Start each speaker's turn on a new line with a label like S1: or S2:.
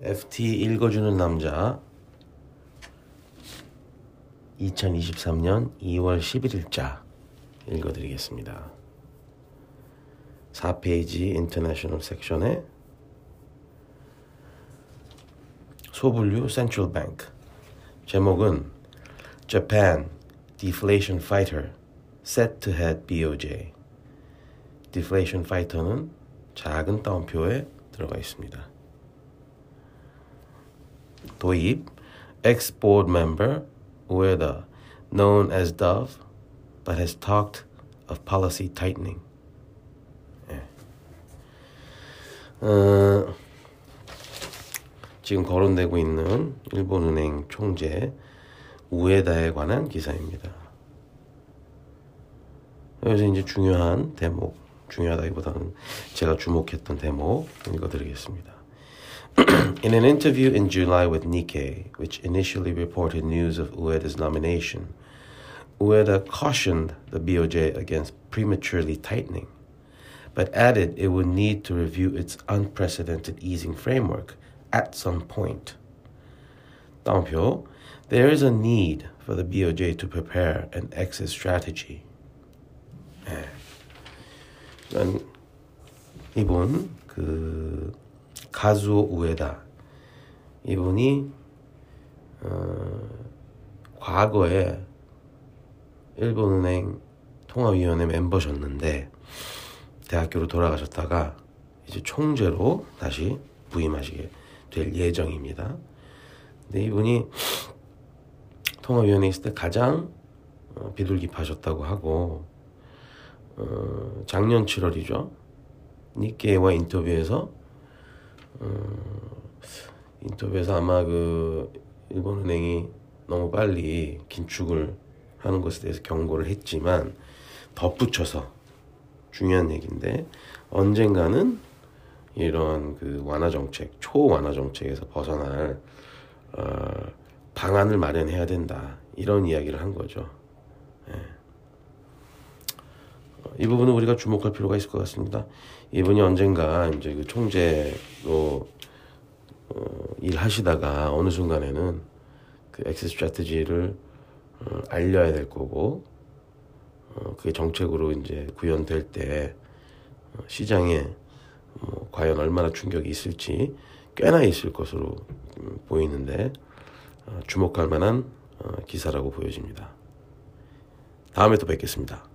S1: FT 읽어주는 남자 2023년 2월 11일자 읽어드리겠습니다. 4페이지 International section에 소분류 Central Bank 제목은 Japan Deflation Fighter Set to Head BOJ Deflation Fighter는 작은 따옴표에 들어가 있습니다. 도입 ex-board member Ueda, known as Dove, but has talked of policy tightening. 예. 어, 지금 거론되고 있는 일본은행 총재 우에다에 관한 기사입니다. 여기서 이제 중요한 대목, 중요하다기보다는 제가 주목했던 대목 읽어드리겠습니다. in an interview in July with Nikkei, which initially reported news of Ueda's nomination, Ueda cautioned the BOJ against prematurely tightening, but added it would need to review its unprecedented easing framework at some point. 다음표, there is a need for the BOJ to prepare an exit strategy. 네. 이분 그 가즈오 우에다 이분이 어, 과거에 일본은행 통화위원회 멤버셨는데 대학교로 돌아가셨다가 이제 총재로 다시 부임하시게 될 예정입니다. 근데 이분이 통화위원회 있을 때 가장 어, 비둘기파셨다고 하고 어, 작년 7월이죠. 니케이와 인터뷰에서 어, 인터뷰에서 아마 그 일본은행이 너무 빨리 긴축을 하는 것에 대해서 경고를 했지만 덧붙여서 중요한 얘기인데 언젠가는 이런 그 완화 정책, 초완화 정책에서 벗어날 어, 방안을 마련해야 된다 이런 이야기를 한 거죠. 예. 이 부분은 우리가 주목할 필요가 있을 것 같습니다. 이분이 언젠가 이제 그 총재로 어, 일하시다가 어느 순간에는 그 exit strategy를 어, 알려야 될 거고 어, 그게 정책으로 이제 구현될 때 어, 시장에 뭐 과연 얼마나 충격이 있을지 꽤나 있을 것으로 음, 보이는데 어, 주목할 만한 어, 기사라고 보여집니다. 다음에 또 뵙겠습니다.